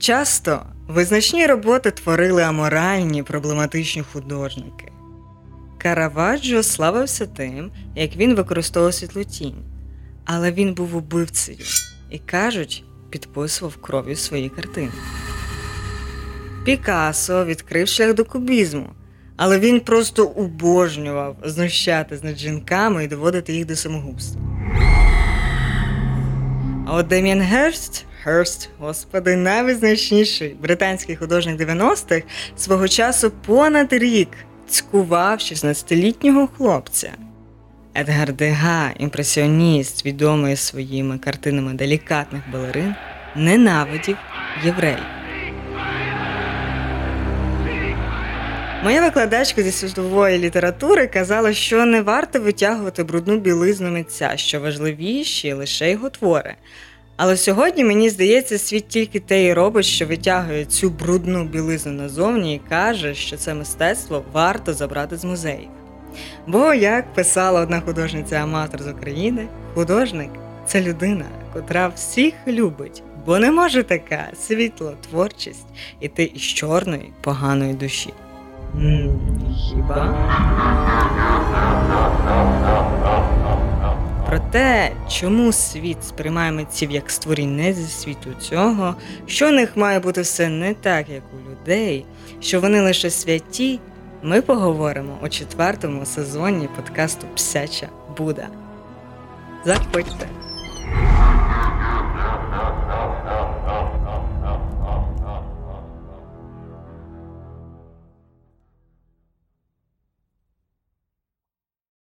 Часто визначні роботи творили аморальні проблематичні художники. Караваджо славився тим, як він використовував світлотінь, але він був убивцею і, кажуть, підписував кров'ю свої картини. Пікассо відкрив шлях до кубізму, але він просто обожнював знущатись над жінками і доводити їх до самогубства. От Дем'ян Герст, Герст, господи, найвизначніший британський художник 90-х, свого часу понад рік цькував 16-літнього хлопця. Едгар Дега, імпресіоніст, відомий своїми картинами делікатних балерин, ненавидів євреїв. Моя викладачка зі світової літератури казала, що не варто витягувати брудну білизну митця, що важливіші лише його твори. Але сьогодні мені здається, світ тільки те і робить, що витягує цю брудну білизну назовні і каже, що це мистецтво варто забрати з музеїв. Бо, як писала одна художниця-аматор з України, художник це людина, котра всіх любить, бо не може така світло, творчість іти із чорної, поганої душі. Хіба? Про те, чому світ сприймає митців як створінь зі світу цього, що у них має бути все не так, як у людей, що вони лише святі, ми поговоримо у четвертому сезоні подкасту Псяча Буда. Заходьте!